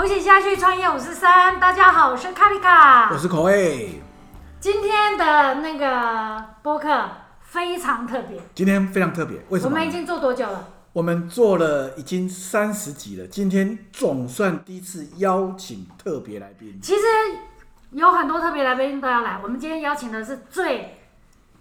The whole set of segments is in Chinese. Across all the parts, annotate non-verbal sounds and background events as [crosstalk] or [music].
头洗下去创业五十三，大家好，我是卡丽卡，我是口味。今天的那个播客非常特别，今天非常特别，为什么？我们已经做多久了？我们做了已经三十集了，今天总算第一次邀请特别来宾。其实有很多特别来宾都要来，我们今天邀请的是最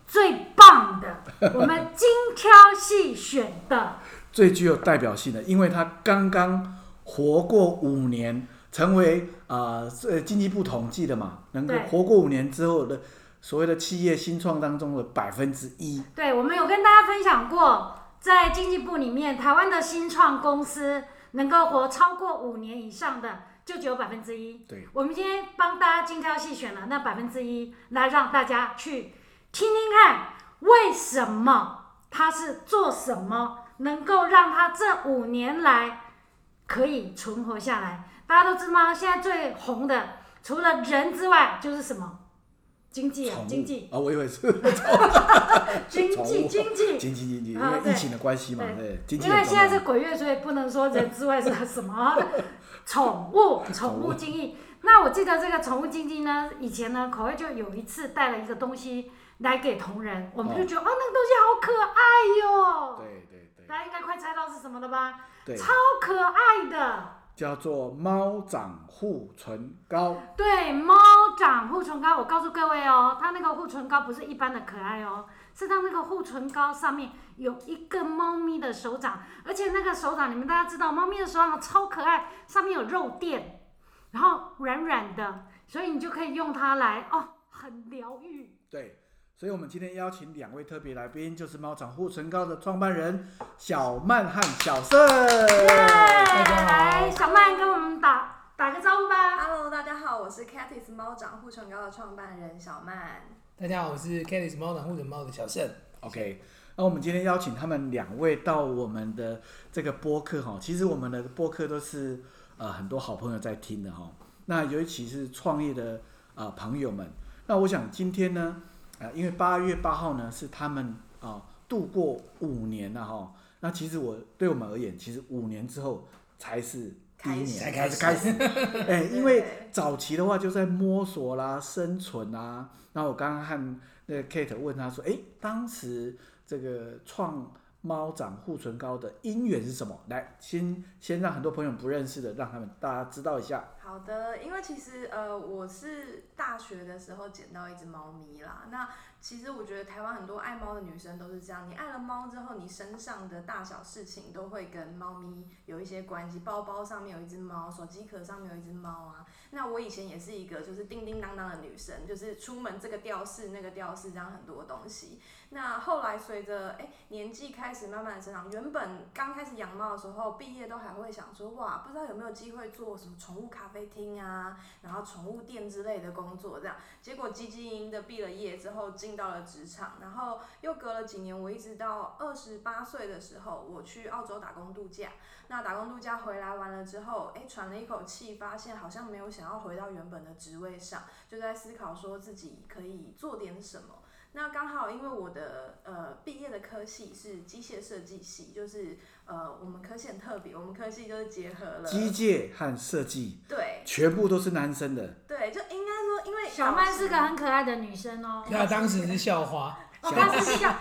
最棒的，[laughs] 我们精挑细选的，最具有代表性的，因为他刚刚。活过五年，成为啊，呃，经济部统计的嘛，能够活过五年之后的所谓的企业新创当中的百分之一。对，我们有跟大家分享过，在经济部里面，台湾的新创公司能够活超过五年以上的，就只有百分之一。对，我们今天帮大家精挑细选了那百分之一，来让大家去听听看，为什么他是做什么，能够让他这五年来。可以存活下来，大家都知道吗？现在最红的除了人之外，就是什么？经济啊？经济。啊，我以为是 [laughs] 经济，经济，经济，经济，因为疫情的关系嘛，对，因为现在是鬼月，所以不能说人之外是什么。[laughs] 宠物，宠物。经济。那我记得这个宠物经济呢，以前呢，口味就有一次带了一个东西来给同仁，我们就觉得哦，那个东西好可爱哟。对对对，大家应该快猜到是什么了吧？超可爱的，叫做猫掌护唇膏。对，猫掌护唇膏，我告诉各位哦，它那个护唇膏不是一般的可爱哦，是它那个护唇膏上面有一个猫咪的手掌，而且那个手掌，你们大家知道，猫咪的手掌超可爱，上面有肉垫，然后软软的，所以你就可以用它来哦，很疗愈。对。所以，我们今天邀请两位特别来宾，就是猫掌护唇膏的创办人小曼和小盛。来，小曼跟我们打打个招呼吧。Hello，大家好，我是 Catis 猫掌护唇膏的创办人小曼。大家好，我是 Catis 猫掌护唇膏的小盛。OK，那我们今天邀请他们两位到我们的这个播客哈，其实我们的播客都是呃很多好朋友在听的哈。那尤其是创业的啊朋友们，那我想今天呢。啊，因为八月八号呢是他们啊度过五年了哈，那其实我对我们而言，其实五年之后才是第一年才开始开始，[laughs] 哎，因为早期的话就在摸索啦、生存啊。那我刚刚和那个 Kate 问他说，哎，当时这个创。猫掌护唇膏的因缘是什么？来，先先让很多朋友不认识的，让他们大家知道一下。好的，因为其实呃，我是大学的时候捡到一只猫咪啦。那其实我觉得台湾很多爱猫的女生都是这样，你爱了猫之后，你身上的大小事情都会跟猫咪有一些关系。包包上面有一只猫，手机壳上面有一只猫啊。那我以前也是一个就是叮叮当当的女生，就是出门这个吊饰那个吊饰这样很多东西。那后来随着哎年纪开始慢慢的成长，原本刚开始养猫的时候，毕业都还会想说哇，不知道有没有机会做什么宠物咖啡厅啊，然后宠物店之类的工作这样。结果积极营的毕了业之后进到了职场，然后又隔了几年，我一直到二十八岁的时候，我去澳洲打工度假。那打工度假回来完了之后，哎喘了一口气，发现好像没有想要回到原本的职位上，就在思考说自己可以做点什么。那刚好，因为我的呃毕业的科系是机械设计系，就是呃我们科系很特别，我们科系就是结合了机械和设计，对，全部都是男生的。对，就应该说，因为小曼是个很可爱的女生哦。那当时是校花，哦她是校，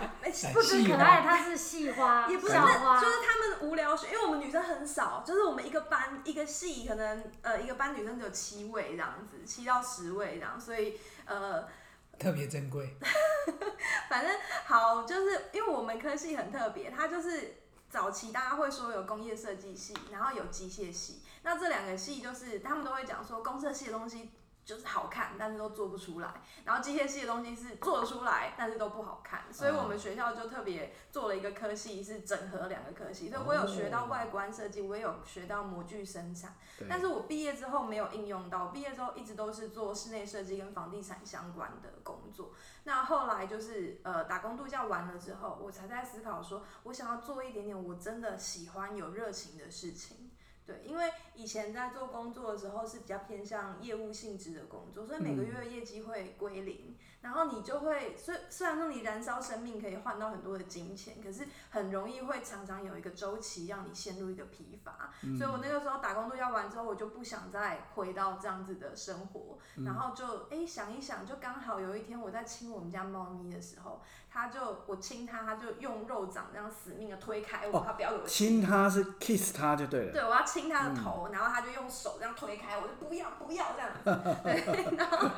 不止可爱，她是系花，也不是，就是他们无聊学，因为我们女生很少，就是我们一个班一个系可能呃一个班女生只有七位这样子，七到十位这样，所以呃。特别珍贵，[laughs] 反正好，就是因为我们科系很特别，它就是早期大家会说有工业设计系，然后有机械系，那这两个系就是他们都会讲说工设系的东西。就是好看，但是都做不出来。然后机械系的东西是做得出来，但是都不好看。所以我们学校就特别做了一个科系，是整合两个科系。所以我有学到外观设计，我也有学到模具生产。但是我毕业之后没有应用到，毕业之后一直都是做室内设计跟房地产相关的工作。那后来就是呃打工度假完了之后，我才在思考说，我想要做一点点我真的喜欢、有热情的事情。对，因为以前在做工作的时候是比较偏向业务性质的工作，所以每个月业绩会归零。然后你就会虽虽然说你燃烧生命可以换到很多的金钱，可是很容易会常常有一个周期让你陷入一个疲乏。所以我那个时候打工度假完之后，我就不想再回到这样子的生活，然后就哎想一想，就刚好有一天我在亲我们家猫咪的时候，它就我亲它，它就用肉掌这样死命的推开我，哦它不要给我亲它是 kiss 它就对了。对，我要亲它的头，然后它就用手这样推开，我就不要不要这样子。[laughs] 对，然后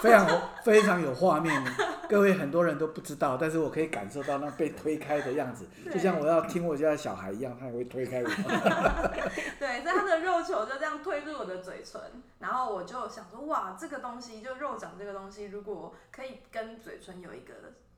非常有非常有画面，[laughs] 各位很多人都不知道，但是我可以感受到那被推开的样子，就像我要听我家的小孩一样，他也会推开我。[laughs] 对，所以他的肉球就这样推入我的嘴唇，然后我就想说，哇，这个东西就肉掌这个东西，如果可以跟嘴唇有一个。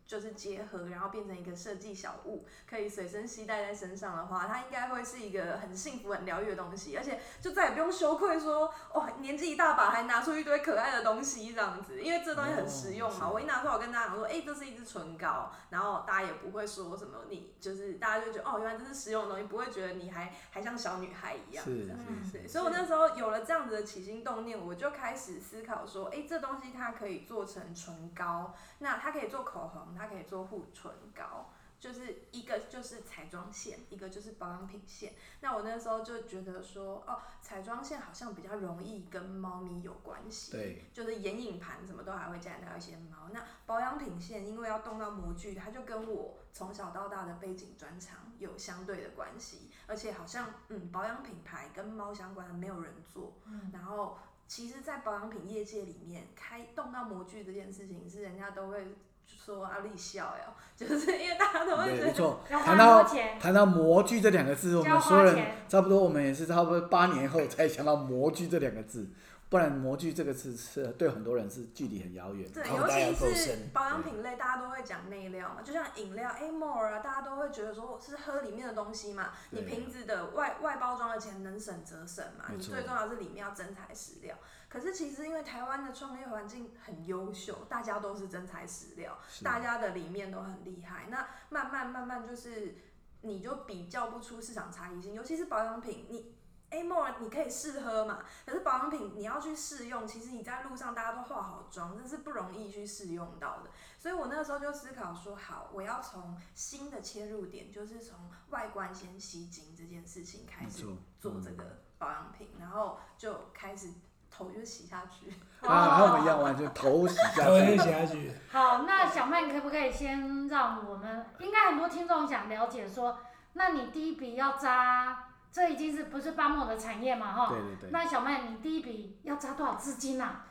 就是结合，然后变成一个设计小物，可以随身携带在身上的话，它应该会是一个很幸福、很疗愈的东西，而且就再也不用羞愧说，哦，年纪一大把还拿出一堆可爱的东西这样子，因为这东西很实用嘛。哦我一拿出来，我跟大家讲说，哎、这是一支唇膏，然后大家也不会说什么你就是大家就觉得哦，原来这是实用的东西，不会觉得你还还像小女孩一样是这样。嗯对，所以我那时候有了这样子的起心动念，我就开始思考说，哎、这东西它可以做成唇膏，那它可以做口红，它可以做护唇膏，就是一个就是彩妆线，一个就是保养品线。那我那时候就觉得说，哦，彩妆线好像比较容易跟猫咪有关系，对，就是眼影盘什么都还会沾到一些猫。那保养品线因为要动到模具，它就跟我从小到大的背景专长有相对的关系，而且好像嗯保养品牌跟猫相关的没有人做，嗯然后其实，在保养品业界里面，开动到模具这件事情是人家都会说阿丽笑哟，[laughs] 就是因为大家都会对，觉得没错。要花谈到多钱，谈到模具这两个字，我就要们所有人钱。差不多，我们也是差不多八年后才想到模具这两个字，不然模具这个字是对很多人是距离很遥远。对，尤其是保养品类，大家都会讲内料嘛，就像饮料 A more 啊，大家都会觉得说是喝里面的东西嘛，你瓶子的外外包装的钱能省则省嘛，你最重要是里面要真材实料。可是其实因为台湾的创业环境很优秀，大家都是真材实料，大家的里面都很厉害，那慢慢慢慢就是你就比较不出市场差异性，尤其是保养品，你 A more 你可以试喝嘛，可是保养品你要去试用，其实你在路上大家都化好妆，这是不容易去试用到的。所以我那个时候就思考说，好，我要从新的切入点，就是从外观先吸睛这件事情开始，做这个保养品，然后就开始头就洗下去。啊，和我们一样，完全头洗下头就去。下去。好，那小曼可不可以先让我们，应该很多听众想了解说，那你第一笔要扎，这已经是不是巴莫的产业嘛？哈，对对对，那小麦，你第一笔要砸多少资金啊？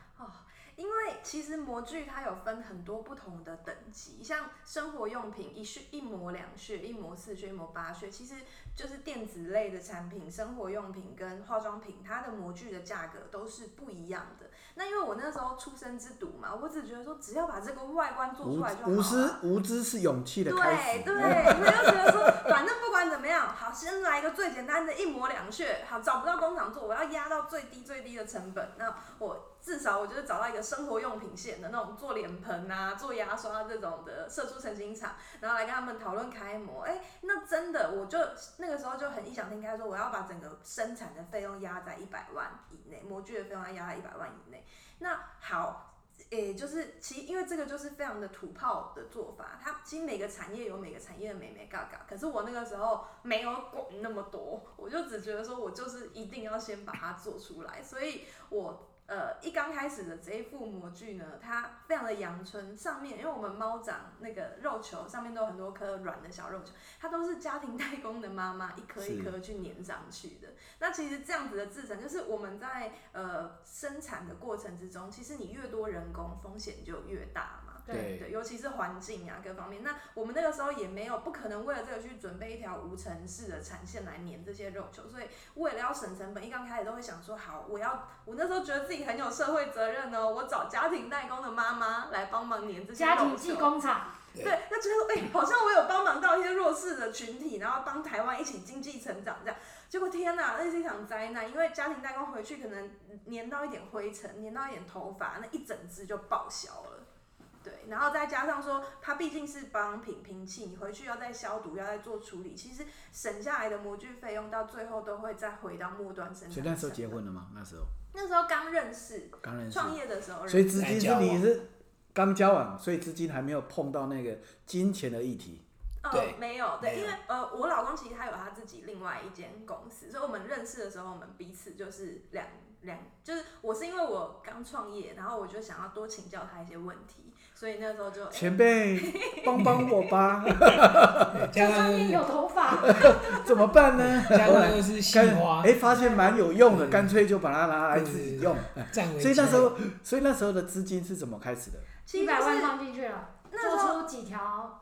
因为其实模具它有分很多不同的等级，像生活用品一穴一模两穴，一模四穴，一模八穴，其实就是电子类的产品，生活用品跟化妆品，它的模具的价格都是不一样的。那因为我那时候出生之犊嘛，我只觉得说只要把这个外观做出来就好无知了。无知是勇气的开对始。对，所以 [laughs] 就觉得说，反正不管怎么样，好，先来一个最简单的一模两穴，好，找不到工厂做，我要压到最低最低的成本，那我至少我就是找到一个生活用品线的那种做脸盆啊、做牙刷这种的射出成型厂，然后来跟他们讨论开模。哎、那真的我就那个时候就很异想天开，说我要把整个生产的费用压在一百万以内，模具的费用要压在一百万以内。那好。诶、就是其因为这个就是非常的土炮的做法，它其实每个产业有每个产业的美美嘎嘎，可是我那个时候没有管那么多，我就只觉得说我就是一定要先把它做出来，所以我呃一刚开始的这一副模具呢，它非常的阳春，上面因为我们猫掌那个肉球上面都有很多颗软的小肉球，它都是家庭代工的妈妈一颗一颗去粘上去的。那其实这样子的制成，就是我们在呃生产的过程之中，其实你越多人工，风险就越大嘛。对对，尤其是环境啊各方面。那我们那个时候也没有不可能为了这个去准备一条无尘式的产线来粘这些肉球，所以为了要省成本，一刚开始都会想说，好，我要我那时候觉得自己很有社会责任哦，我找家庭代工的妈妈来帮忙粘这些肉家庭技球。工厂，对，那觉得哎、好像我有帮忙到一些弱势的群体，然后帮台湾一起经济成长这样。结果天哪，那是一场灾难，因为家庭代工回去可能粘到一点灰尘，粘到一点头发，那一整只就报销了。对，然后再加上说，它毕竟是保养品瓶器，你回去要再消毒，要再做处理，其实省下来的模具费用到最后都会再回到末端生产。所以那时候结？婚了吗？那时候那时候刚认识，刚认识，创业的时候认识。所以资金是你是刚交往，所以资金还没有碰到那个金钱的议题。呃对，没有，对，有因为呃，我老公其实他有他自己另外一间公司，所以我们认识的时候，我们彼此就是两两，就是我是因为我刚创业，然后我就想要多请教他一些问题，所以那时候就哎前辈，帮帮我吧，[laughs] 对加上有头发，[laughs] 怎么办呢？[laughs] 加上又是细看花哎，，发现蛮有用的，对干脆就把它拿来自己用。所以那己时候，所以那时候的资金是怎么开始的？七百万是放进去了，那时候做出几条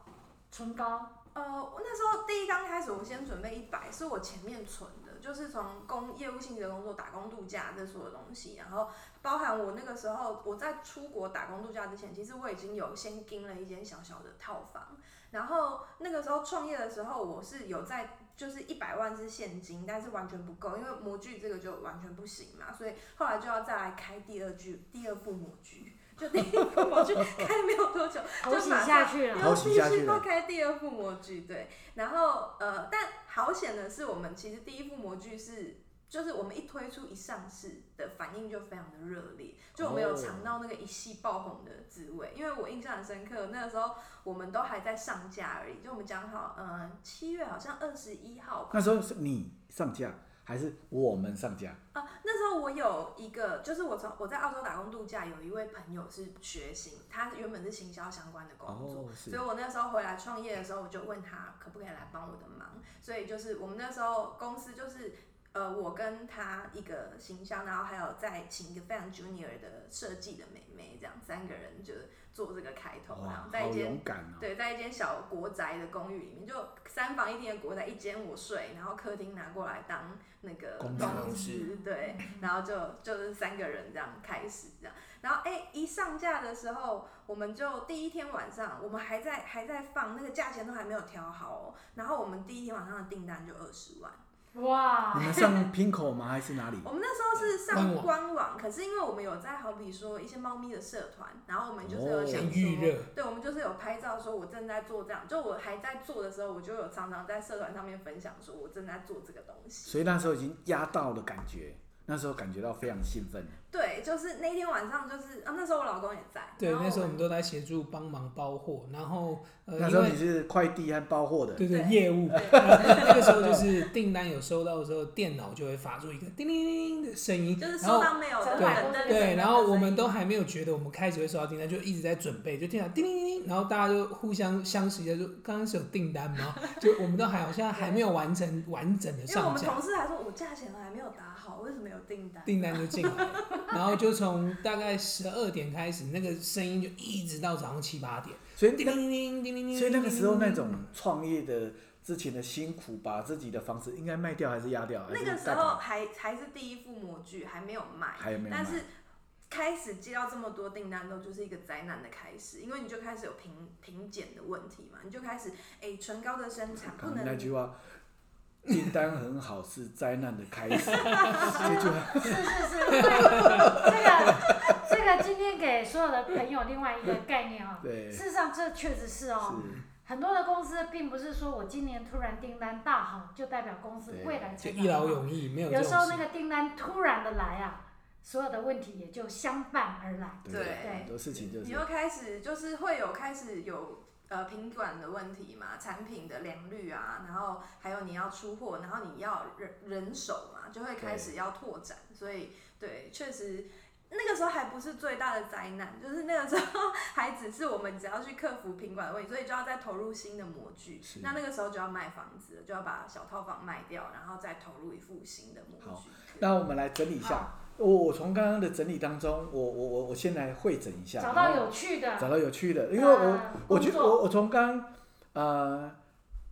唇膏，呃，我那时候第一刚开始，我先准备一百，是我前面存的，就是从工业务性质的工作、打工度假这所有东西，然后包含我那个时候我在出国打工度假之前，其实我已经有先订了一间小小的套房，然后那个时候创业的时候，我是有在。就是一百万是现金，但是完全不够，因为模具这个就完全不行嘛，所以后来就要再来开第二句、第二副模具，就第一副模具开没有多久，[laughs] 头洗下去了。头又必洗下去了须要开第二副模具，对。然后呃，但好险的是，我们其实第一副模具是，就是我们一推出一上市的反应就非常的热烈，就我们有哦尝到那个一系爆红的滋味。因为我印象很深刻，那个时候我们都还在上架而已，就我们讲好，呃，七月好像二十一号吧。那时候是你上架还是我们上架？啊，那时候我有一个，就是我从我在澳洲打工度假，有一位朋友是学行，他原本是行销相关的工作，哦是所以我那时候回来创业的时候，我就问他可不可以来帮我的忙。所以就是我们那时候公司就是呃，我跟他一个行销，然后还有再请一个非常 junior 的设计的妹妹，这样三个人就做这个开头，然后，在一间！对，在一间小国宅的公寓里面，就三房一厅的国宅，一间我睡，然后客厅拿过来当那个公司，对，然后就就是三个人这样开始这样，然后哎、一上架的时候，我们就第一天晚上，我们还在还在放那个价钱都还没有调好哦，然后我们第一天晚上的订单就二十万。哇你，们上 Pinko 吗？还是哪里？我们那时候是上官网，可是因为我们有在好比说一些猫咪的社团，然后我们就是有哦想说，预热对，我们就是有拍照说我正在做这样，就我还在做的时候，我就有常常在社团上面分享说我正在做这个东西。所以那时候已经压到了感觉，那时候感觉到非常兴奋。对，就是那天晚上就是啊，那时候我老公也在，对，那时候我们都在协助帮忙包货，然后呃，因为那时候你是快递和包货的，对对对业务，那个时候就是订单有收到的时候，电脑就会发出一个叮铃铃铃的声音，就是然后收到没有的对对，然后我们都还没有觉得我们开始会收到订单，就一直在准备，就听到叮铃铃铃，然后大家就互相相识一下，就刚刚是有订单吗？就我们都还好像还没有完成完整的因为我们，同事还说我价钱还没有打好，为什么有订单？订单就进来了，然后就从大概十二点开始，那个声音就一直到早上七八点，所以叮叮叮叮叮铃铃，所以那个时候那种创业的之前的辛苦，把自己的房子应该卖掉还是压掉？那个时候还还是第一副模具还没有卖，还有没有卖但是开始接到这么多订单，都就是一个灾难的开始，因为你就开始有品品检的问题嘛，你就开始哎唇膏的生产不能那句话，[laughs] 订单很好是灾难的开始，这句话是是是，因为这个这个今天给所有的朋友另外一个概念哦。对事实上这确实是哦，是很多的公司并不是说我今年突然订单大好，就代表公司未来就一劳成长好。永逸，没有有。时候那个订单突然的来啊，所有的问题也就相伴而来。对很多事情就是你又开始就是会有开始有呃品管的问题嘛，产品的良率啊，然后还有你要出货，然后你要人人手嘛，就会开始要拓展，所以对，确实。那个时候还不是最大的灾难，就是那个时候 [laughs] 还只是我们只要去克服品管的问题，所以就要再投入新的模具。那那个时候就要卖房子了，就要把小套房卖掉，然后再投入一副新的模好具。那我们来整理一下。我我从刚刚的整理当中，我我我我先来会诊一下，找到有趣的，找到有趣的，因为我呃我觉得我我从刚刚呃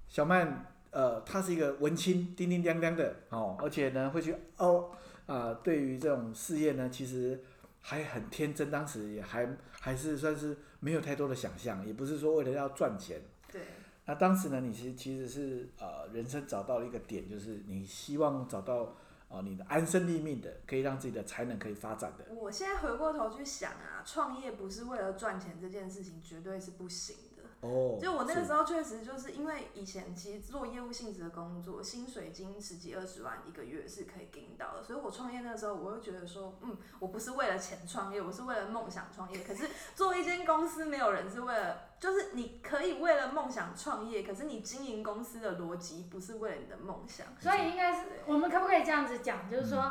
小曼呃她是一个文青，叮叮当当的哦，而且呢会去哦啊、对于这种事业呢，其实还很天真，当时也还还是算是没有太多的想象，也不是说为了要赚钱。对，那当时呢，你其实其实是呃人生找到了一个点，就是你希望找到哦你的安身立命的，可以让自己的才能可以发展的。我现在回过头去想啊，创业不是为了赚钱这件事情绝对是不行。哦，就我那个时候确实就是因为以前其实做业务性质的工作，薪水金十几二十万一个月是可以给到的，所以我创业那个时候我会觉得说，嗯，我不是为了钱创业，我是为了梦想创业。可是做一间公司，没有人是为了，就是你可以为了梦想创业，可是你经营公司的逻辑不是为了你的梦想。所以应该是我们可不可以这样子讲，就是说，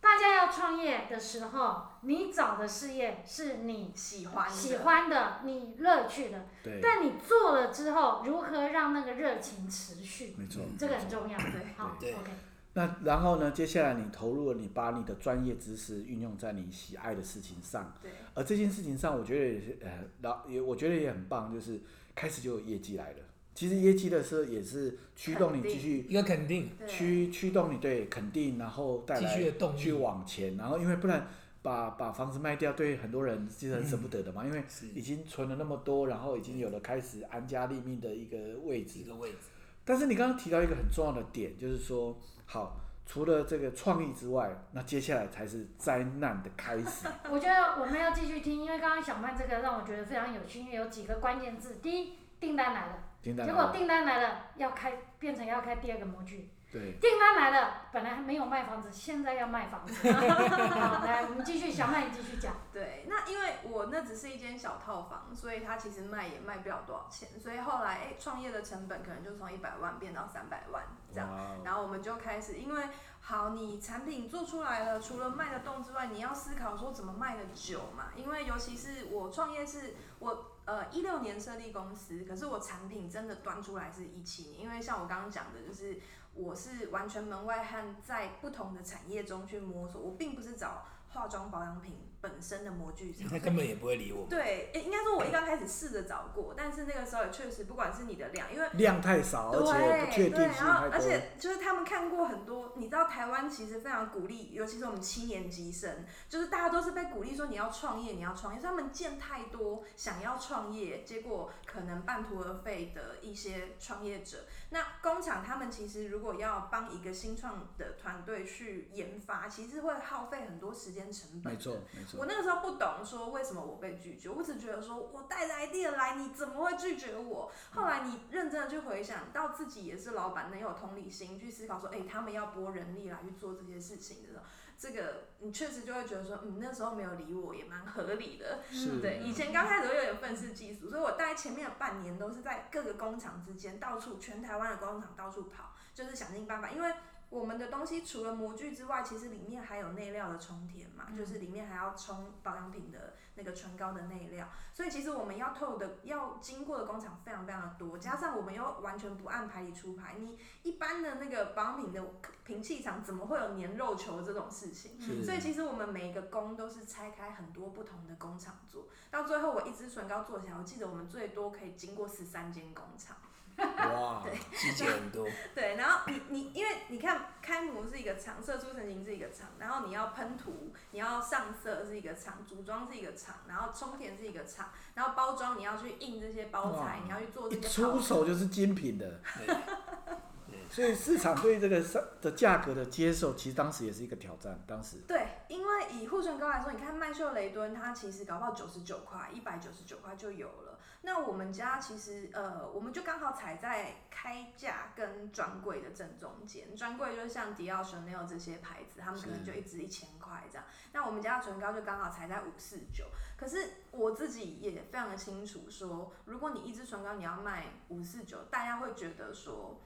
大家要创业的时候，你找的事业是你喜欢的喜欢的、你乐趣的，对，但你做了之后，如何让那个热情持续，没错。这个很重要。对好对，OK，那然后呢？接下来你投入了，你把你的专业知识运用在你喜爱的事情上，对，而这件事情上，我觉得也是呃，然后也我觉得也很棒，就是开始就有业绩来了。其实业绩的时候也是驱动你继续一个肯定，驱驱动你对肯定，然后带继来去往前，然后因为不然把把房子卖掉，对很多人其实很舍不得的嘛，因为已经存了那么多，然后已经有了开始安家立命的一个位置。一。个位置，但是你刚刚提到一个很重要的点，就是说，好，除了这个创意之外，那接下来才是灾难的开始。[laughs] 我觉得我们要继续听，因为刚刚小曼这个让我觉得非常有趣，因为有几个关键字。第一，订单来了，结果订单来了，要开变成要开第二个模具。对，订单来了，本来还没有卖房子，现在要卖房子。好，[laughs] 来，我们继续，小麦你继续讲。对，那因为我那只是一间小套房，所以它其实卖也卖不了多少钱，所以后来哎，创业的成本可能就从一百万变到三百万这样。然后我们就开始，因为好，你产品做出来了，除了卖得动之外，你要思考说怎么卖得久嘛。因为尤其是我创业是我呃一六年设立公司，可是我产品真的端出来是一七年，因为像我刚刚讲的，就是我是完全门外汉，在不同的产业中去摸索，我并不是找化妆保养品本身的模具厂他根本也不会理我。对，诶应该说我一刚开始试着找过，但是那个时候也确实，不管是你的量，因为量太少，而且不确对对，然后而。且就是他们看过很多，你知道台湾其实非常鼓励，尤其是我们七年级生，就是大家都是被鼓励说你要创业，你要创业，他们见太多想要创业，结果可能半途而废的一些创业者。那工厂他们其实如果要帮一个新创的团队去研发，其实会耗费很多时间成本的。没错，没错。我那个时候不懂说为什么我被拒绝，我只觉得说我带着 idea 来，你怎么会拒绝我？后来你认真的去回想到自己也是老板，能有同理心去思考说，哎、他们要拨人力来去做这些事情的时候，这个你确实就会觉得说，嗯，那时候没有理我也蛮合理的。是对，以前刚开始会有点愤世嫉俗，所以我大概前面的半年都是在各个工厂之间到处，全台湾的工厂到处跑，就是想尽办法，因为。我们的东西除了模具之外，其实里面还有内料的充填嘛，就是里面还要充保养品的那个唇膏的内料，所以其实我们要透的、要经过的工厂非常非常的多，加上我们又完全不按牌理出牌，你一般的那个保养品的瓶器厂怎么会有粘肉球这种事情？是所以其实我们每一个工都是拆开很多不同的工厂做，到最后我一支唇膏做起来，我记得我们最多可以经过十三间工厂。哇，细节很多，[laughs] 对，然后你你因为你看开模是一个厂，射出成型是一个厂，然后你要喷涂，你要上色是一个厂，组装是一个厂，然后充填是一个厂，然后包装你要去印这些包材，你要去做这一个出手就是精品的，[laughs] 对所以市场对这个上的价格的接受，其实当时也是一个挑战。当时。对，因为以护唇膏来说，你看曼秀雷敦，它其实搞不好九十九块、一百九十九块就有了。那我们家其实呃，我们就刚好踩在开价跟专柜的正中间。专柜就是像迪奥、Chanel 这些牌子，他们可能就一支一千块这样。那我们家的唇膏就刚好踩在五四九。可是我自己也非常的清楚说，如果你一支唇膏你要卖五四九，大家会觉得说。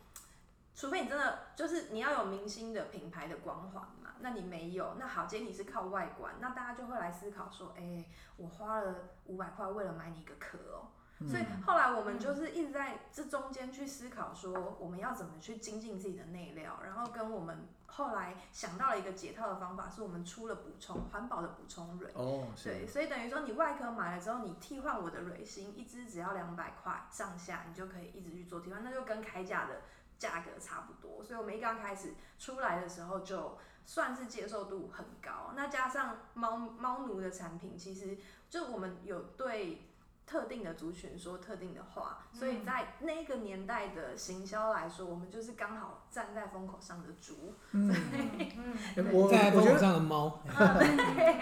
除非你真的就是你要有明星的品牌的光环嘛，那你没有，那好，今天你是靠外观，那大家就会来思考说，哎、我花了五百块为了买你一个壳哦、所以后来我们就是一直在这中间去思考说，我们要怎么去精进自己的内料，然后跟我们后来想到了一个解套的方法，是我们出了补充环保的补充蕊。哦，对，所以等于说你外壳买了之后，你替换我的蕊芯，一支只要两百块上下，你就可以一直去做替换，那就跟铠甲的价格差不多。所以我们一刚开始出来的时候，就算是接受度很高。那加上猫猫奴的产品，其实就我们有对。特定的族群说特定的话，所以在那个年代的行销来说，我们就是刚好站在风口上的猪。嗯，我在风口我觉得上的猫，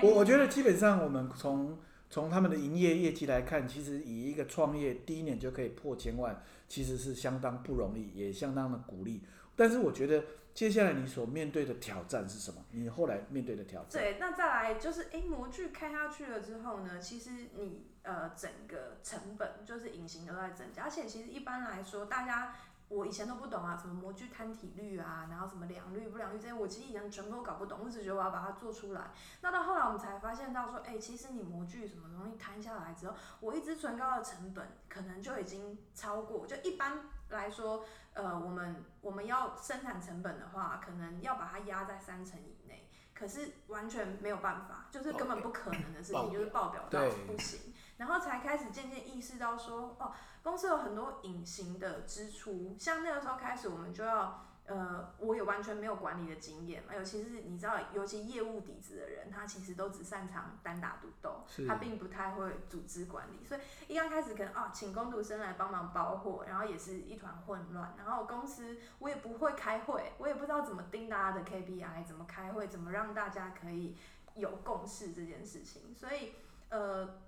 我我觉得基本上我们从从他们的营业业绩来看，其实以一个创业第一年就可以破千万，其实是相当不容易，也相当的鼓励。但是我觉得接下来你所面对的挑战是什么？你后来面对的挑战？对，那再来就是，哎，模具开下去了之后呢，其实你呃整个成本就是隐形都在增加，而且其实一般来说，大家我以前都不懂啊，什么模具摊体率啊，然后什么良率不良率这些，我其实以前全部都搞不懂，我只觉得我要把它做出来。那到后来我们才发现到说，哎，其实你模具什么东西摊下来之后，我一支唇膏的成本可能就已经超过，就一般来说。呃，我们我们要生产成本的话，可能要把它压在三成以内，可是完全没有办法，就是根本不可能的事情，就是报表到不行，然后才开始渐渐意识到说，哦，公司有很多隐形的支出，像那个时候开始，我们就要。呃，我也完全没有管理的经验嘛，尤其是你知道，尤其业务底子的人，他其实都只擅长单打独斗，他并不太会组织管理，所以一刚开始可能啊，请工读生来帮忙包货，然后也是一团混乱，然后公司我也不会开会，我也不知道怎么盯大家的 KPI，怎么开会，怎么让大家可以有共识这件事情，所以呃。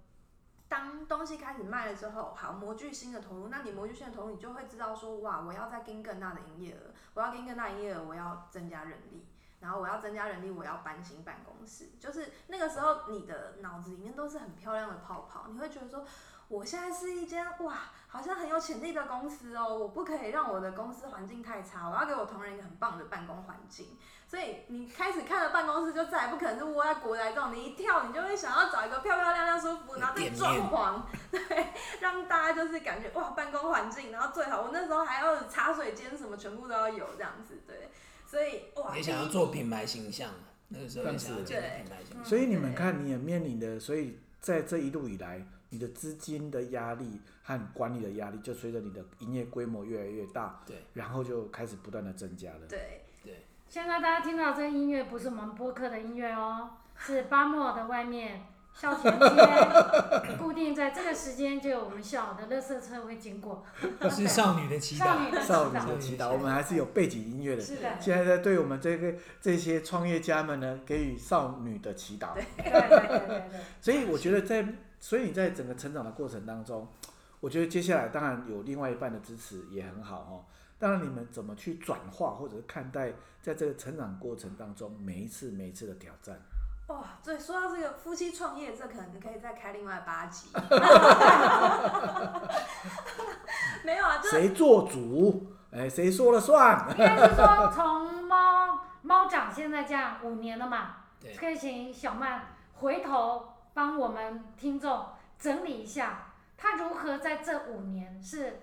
当东西开始卖了之后，好模具新的投入，那你模具新的投入，你就会知道说，哇，我要再跟更大的营业额，我要跟更大营业额，我要增加人力，然后我要增加人力，我要搬新办公室，就是那个时候你的脑子里面都是很漂亮的泡泡，你会觉得说，我现在是一间哇，好像很有潜力的公司哦，我不可以让我的公司环境太差，我要给我同仁一个很棒的办公环境。所以你开始看了办公室，就再也不可能是窝在国宅这种，你一跳，你就会想要找一个漂漂亮亮、舒服，然后再装潢，[laughs] 对，让大家就是感觉哇，办公环境，然后最好我那时候还要茶水间什么全部都要有这样子，对，所以哇，也想要做品牌形象，那个时候也想要做品牌形象。所以你们看，你也面临的，所以在这一路以来，你的资金的压力和管理的压力，就随着你的营业规模越来越大，对，然后就开始不断的增加了，对对。现在大家听到这音乐不是我们播客的音乐哦，[laughs] 是巴莫的外面校田街，固定在这个时间就有我们小的乐色车会经过。是少女的祈祷，少女的祈祷，我们还是有背景音乐的。是的。现在在对我们这个这些创业家们呢，给予少女的祈祷。对对对对。所以我觉得在，所以你在整个成长的过程当中，我觉得接下来当然有另外一半的支持也很好哦。当然，你们怎么去转化或者是看待在这个成长过程当中每一次每一次的挑战？哇，对，说到这个夫妻创业，这可能可以再开另外八集。[laughs] 没有啊，谁做主？哎，谁说了算？应该是说从猫猫长现在这样五年了嘛？可以请小曼回头帮我们听众整理一下，他如何在这五年是。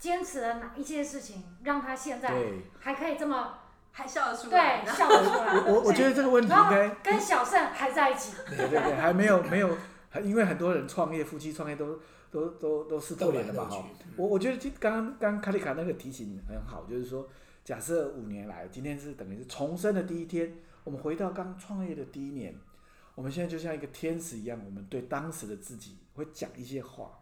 坚持了哪一些事情，让他现在还可以这么还笑得出来？对，笑得出来。我我觉得这个问题应该跟小盛还在一起。对对对，还没有没有，因为很多人创业，夫妻创业都都都都撕破脸了嘛哈。我我觉得刚刚刚卡丽卡那个提醒很好，就是说，假设五年来，今天是等于是重生的第一天，我们回到刚创业的第一年，我们现在就像一个天使一样，我们对当时的自己会讲一些话。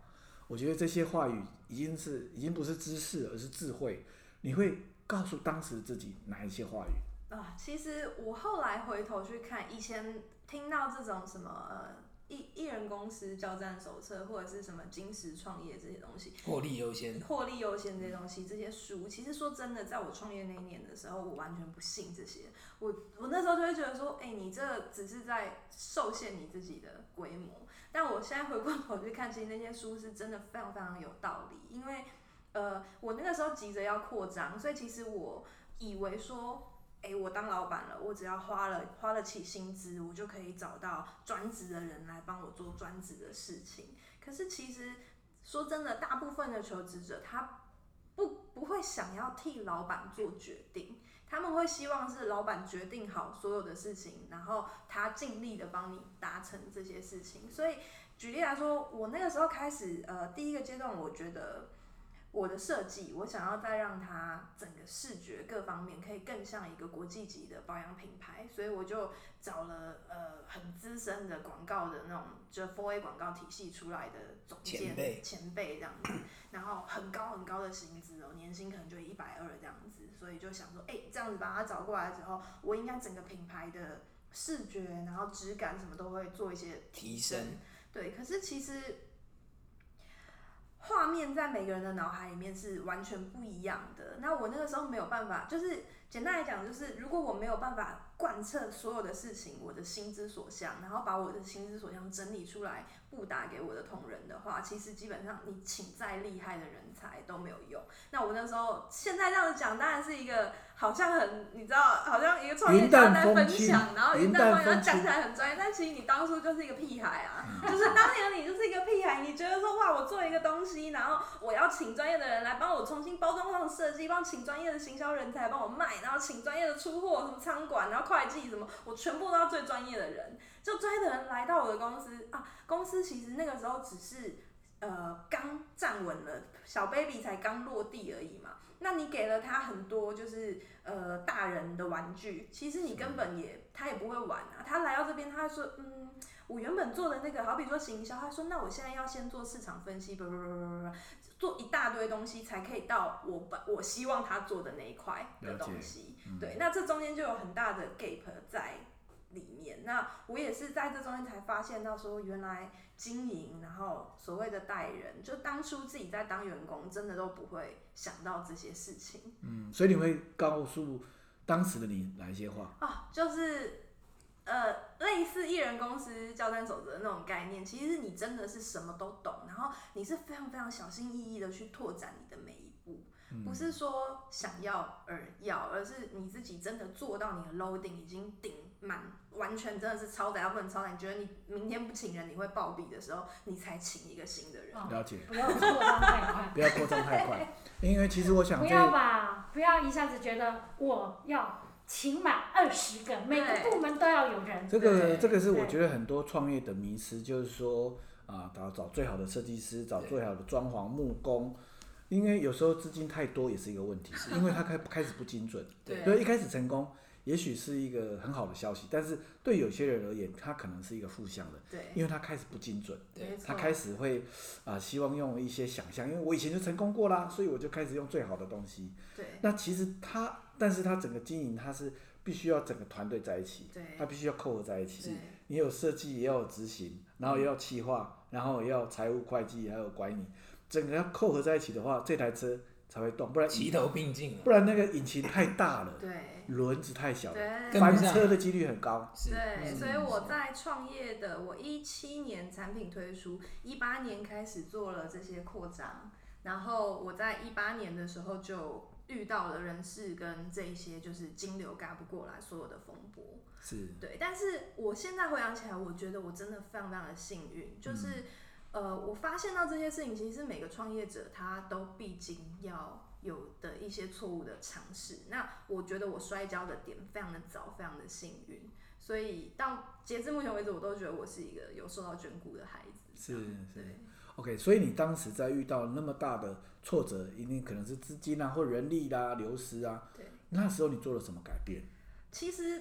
我觉得这些话语已经是已经不是知识，而是智慧。你会告诉当时自己哪一些话语啊？其实我后来回头去看，以前听到这种什么呃艺艺人公司交战手册，或者是什么金石创业这些东西，获利优先，获利优先这些东西，这些书，其实说真的，在我创业那一年的时候，我完全不信这些。我我那时候就会觉得说，哎，你这只是在受限你自己的规模。但我现在回过头去看，其实那些书是真的非常非常有道理。因为，呃，我那个时候急着要扩张，所以其实我以为说，哎，我当老板了，我只要花了花了起薪资，我就可以找到专职的人来帮我做专职的事情。可是其实说真的，大部分的求职者他不不会想要替老板做决定。他们会希望是老板决定好所有的事情，然后他尽力的帮你达成这些事情。所以举例来说，我那个时候开始，呃，第一个阶段，我觉得我的设计，我想要再让它整个视觉各方面可以更像一个国际级的保养品牌，所以我就找了呃很资深的广告的那种，就 Four A 广告体系出来的总监前辈这样子，然后很高很高的薪资哦，年薪可能就一百二这样子。所以就想说，哎，这样子把他找过来之后，我应该整个品牌的视觉，然后质感什么都会做一些提升。对，可是其实画面在每个人的脑海里面是完全不一样的。那我那个时候没有办法，就是简单来讲，就是如果我没有办法贯彻所有的事情，我的心之所向，然后把我的心之所向整理出来，布达给我的同仁的话，其实基本上你请再厉害的人才都没有用。那我那时候现在这样子讲，当然是一个好像很你知道，好像一个创业家在分享，然后云淡风轻，讲起来很专业，但其实你当初就是一个屁孩啊，就是当年你就是一个屁孩，你觉得说哇，我做一个东西，然后我要请专业的人来帮我重新包装上设计，帮请专业的行销人才帮我卖，然后请专业的出货，什么仓管，然后会计什么，我全部都要最专业的人，就专业的人来到我的公司啊，公司其实那个时候只是呃刚站稳了，小 baby 才刚落地而已嘛。那你给了他很多就是呃大人的玩具，其实你根本也他也不会玩啊。他来到这边，他说嗯，我原本做的那个，好比说行销，他说那我现在要先做市场分析，不不不不不不，做一大堆东西才可以到我把我希望他做的那一块的东西。对，那这中间就有很大的 gap 在里面。那我也是在这中间才发现到说，原来经营，然后所谓的带人，就当初自己在当员工，真的都不会想到这些事情。嗯，所以你会告诉当时的你哪一些话？啊，就是呃，类似艺人公司交战守则的那种概念。其实你真的是什么都懂，然后你是非常非常小心翼翼的去拓展你的每一步。不是说想要而要，而是你自己真的做到你的 loading 已经顶满，完全真的是超载要不能超载。你觉得你明天不请人你会暴毙的时候，你才请一个新的人。了解，不要扩张太快，不要扩张太快，因为其实我想这不要吧不要一下子觉得我要请满二十个，每个部门都要有人。这个对这个是我对觉得很多创业的迷失，就是说啊，找找最好的设计师，找最好的装潢木工，因为有时候资金太多也是一个问题，因为他开开始不精准。对所以一开始成功，也许是一个很好的消息，但是对有些人而言，它可能是一个负向的，对，因为他开始不精准，没错他开始会啊、希望用一些想象，因为我以前就成功过啦，所以我就开始用最好的东西。对那其实他，但是他整个经营他是必须要整个团队在一起，对他必须要扣合在一起。你有设计，也要有执行，然后也要企划，然后也要财务会计，还有管理，整个要扣合在一起的话，这台车才会动，不然齐头并进了，不然那个引擎太大了，对。轮子太小翻车的几率很高。是对，所以我在创业的，我一七年产品推出，一八年开始做了这些扩张，然后我在一八年的时候就遇到了人事跟这一些就是金流赶不过来所有的风波。是，对，但是我现在回想起来，我觉得我真的非常非常的幸运，就是、呃，我发现到这些事情，其实每个创业者他都必经要有的一些错误的尝试。那我觉得我摔跤的点非常的早，非常的幸运，所以到截至目前为止，我都觉得我是一个有受到眷顾的孩子。是是。OK，所以你当时在遇到那么大的挫折，一定可能是资金啊或人力啦、流失啊，对，那时候你做了什么改变？其实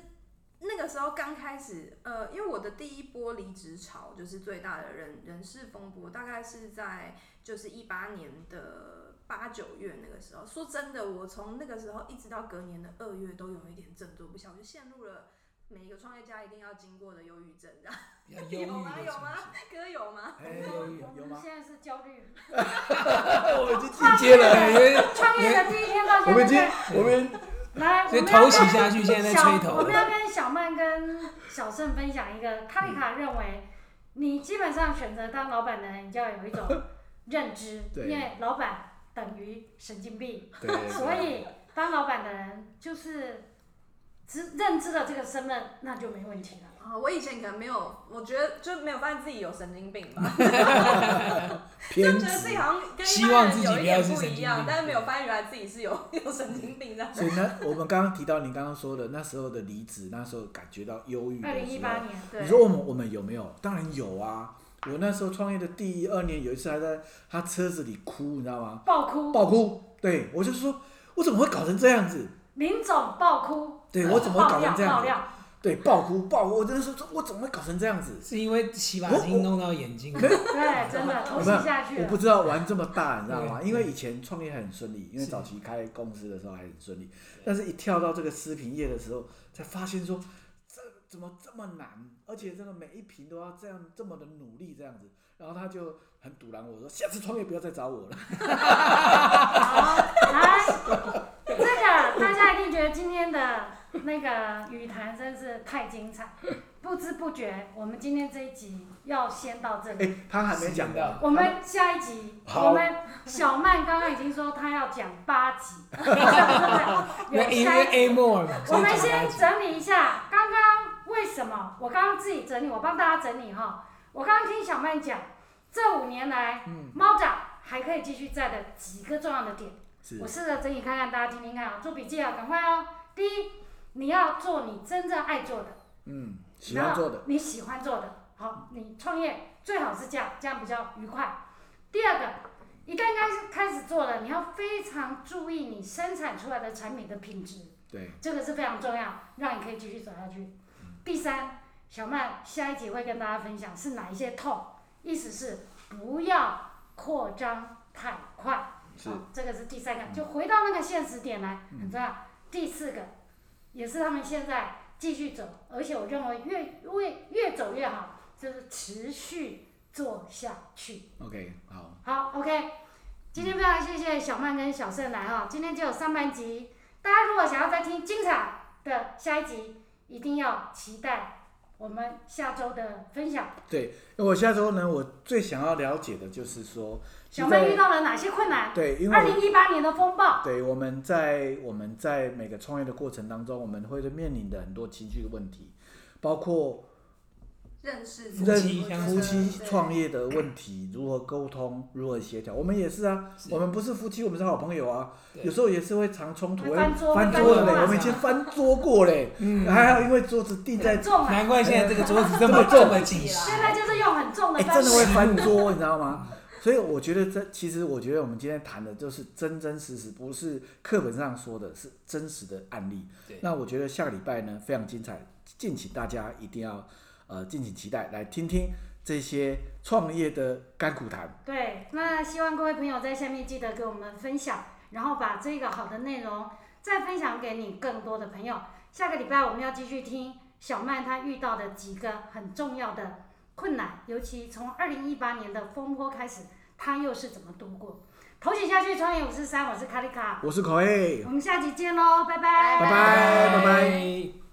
那个时候刚开始，呃，因为我的第一波离职潮就是最大的人人事风波，大概是在就是一八年的八九月那个时候。说真的，我从那个时候一直到隔年的二月都有一点振作不起来，我就陷入了每一个创业家一定要经过的忧郁症，[laughs] 有吗？有吗绪。？哥有吗？哎，有有我有吗？们现在是焦虑，[laughs] 我们已经创进阶了，[laughs] 创业的第一天到我们已经现在，我们来，所以我们要头洗跟下去，现在在小吹头我们要跟小曼跟小盛分享一个，卡里卡认为，你基本上选择当老板的人，你就要有一种认知，[laughs] 因为老板等于神经病，[laughs] 所以当老板的人就是知认知了这个身份，那就没问题了。啊，我以前可能没有，我觉得就没有发现自己有神经病吧。[laughs] [laughs] 偏就觉得自己。好像跟一希望自己般人有一点不要是不一样病，但是没有发现原来自己是有有神经病的。所以呢，我们刚刚提到你刚刚说的那时候的离职，那时候感觉到忧郁的二零一时候，八年，对你说我们我们有没有？当然有啊！我那时候创业的第一二年，有一次还在他车子里哭，你知道吗？爆哭，爆哭。对我就说，我怎么会搞成这样子？林总爆哭，对我怎么会搞爆料成这样子？爆料，对，爆哭爆哭！我真的是说，我怎么会搞成这样子？是因为洗把精弄到眼睛，[laughs] 对，真的 [laughs] 头洗下去了。我不知道玩这么大，你知道吗？因为以前创业还很顺利，因为早期开公司的时候还很顺利，但是一跳到这个食品业的时候，才发现说，这怎么这么难？而且这个每一瓶都要这样这么的努力这样子。然后他就很堵拦我说，下次创业不要再找我了。[laughs] 好，来，这个大家一定觉得今天的那个语谈真是太精彩，不知不觉我们今天这一集要先到这里。哎，他还没讲到。我们下一集，我们小曼刚刚已经说她要讲八集？[laughs] 有因下一为 A more 嘛，我们先整理一下，刚刚为什么我刚刚自己整理，我帮大家整理哈。我刚刚听小曼讲，这五年来嗯，猫长还可以继续在的几个重要的点，是我试着整理看看，大家听听看啊，做笔记啊，赶快哦。第一，你要做你真正爱做的，嗯，喜欢做的然后，你喜欢做的，好，你创业最好是这样，这样比较愉快。第二个，一旦开始开始做了，你要非常注意你生产出来的产品的品质。对，这个是非常重要，让你可以继续走下去。第三，小曼下一集会跟大家分享是哪一些痛，意思是不要扩张太快。是好这个是第三个，就回到那个现实点来，很重要。第四个，也是他们现在继续走，而且我认为越越越走越好，就是持续做下去。OK，好，好，OK，今天非常谢谢小曼跟小盛来哈，今天就有上半集，大家如果想要再听精彩的下一集，一定要期待我们下周的分享。对，那我下周呢，我最想要了解的就是说，小妹遇到了哪些困难？对，因为二零一八年的风暴，对，我们在我们在每个创业的过程当中，我们会面临的很多情绪的问题，包括认识夫认妻夫妻创业的问题，如何沟通，如何协调。我们也是啊，我们不是夫妻，我们是好朋友啊，有时候也是会常冲突，翻桌会翻桌的嘞，我们以前翻桌过嘞，嗯，还好因为桌子定在，难怪现在这个桌子这么重。现在就是用很重的哎，真的会。翻桌，你知道吗？所以我觉得这其实我觉得我们今天谈的就是真真实实，不是课本上说的，是真实的案例对。那我觉得下个礼拜呢非常精彩，敬请大家一定要呃敬请期待，来听听这些创业的甘苦谈。对，那希望各位朋友在下面记得给我们分享，然后把这个好的内容再分享给你更多的朋友。下个礼拜我们要继续听小曼她遇到的几个很重要的困难，尤其从二零一八年的风波开始，她又是怎么度过？头剪下去，创业五四三，我是卡丽卡，我是口 A，我们下集见喽，拜拜，拜拜拜拜拜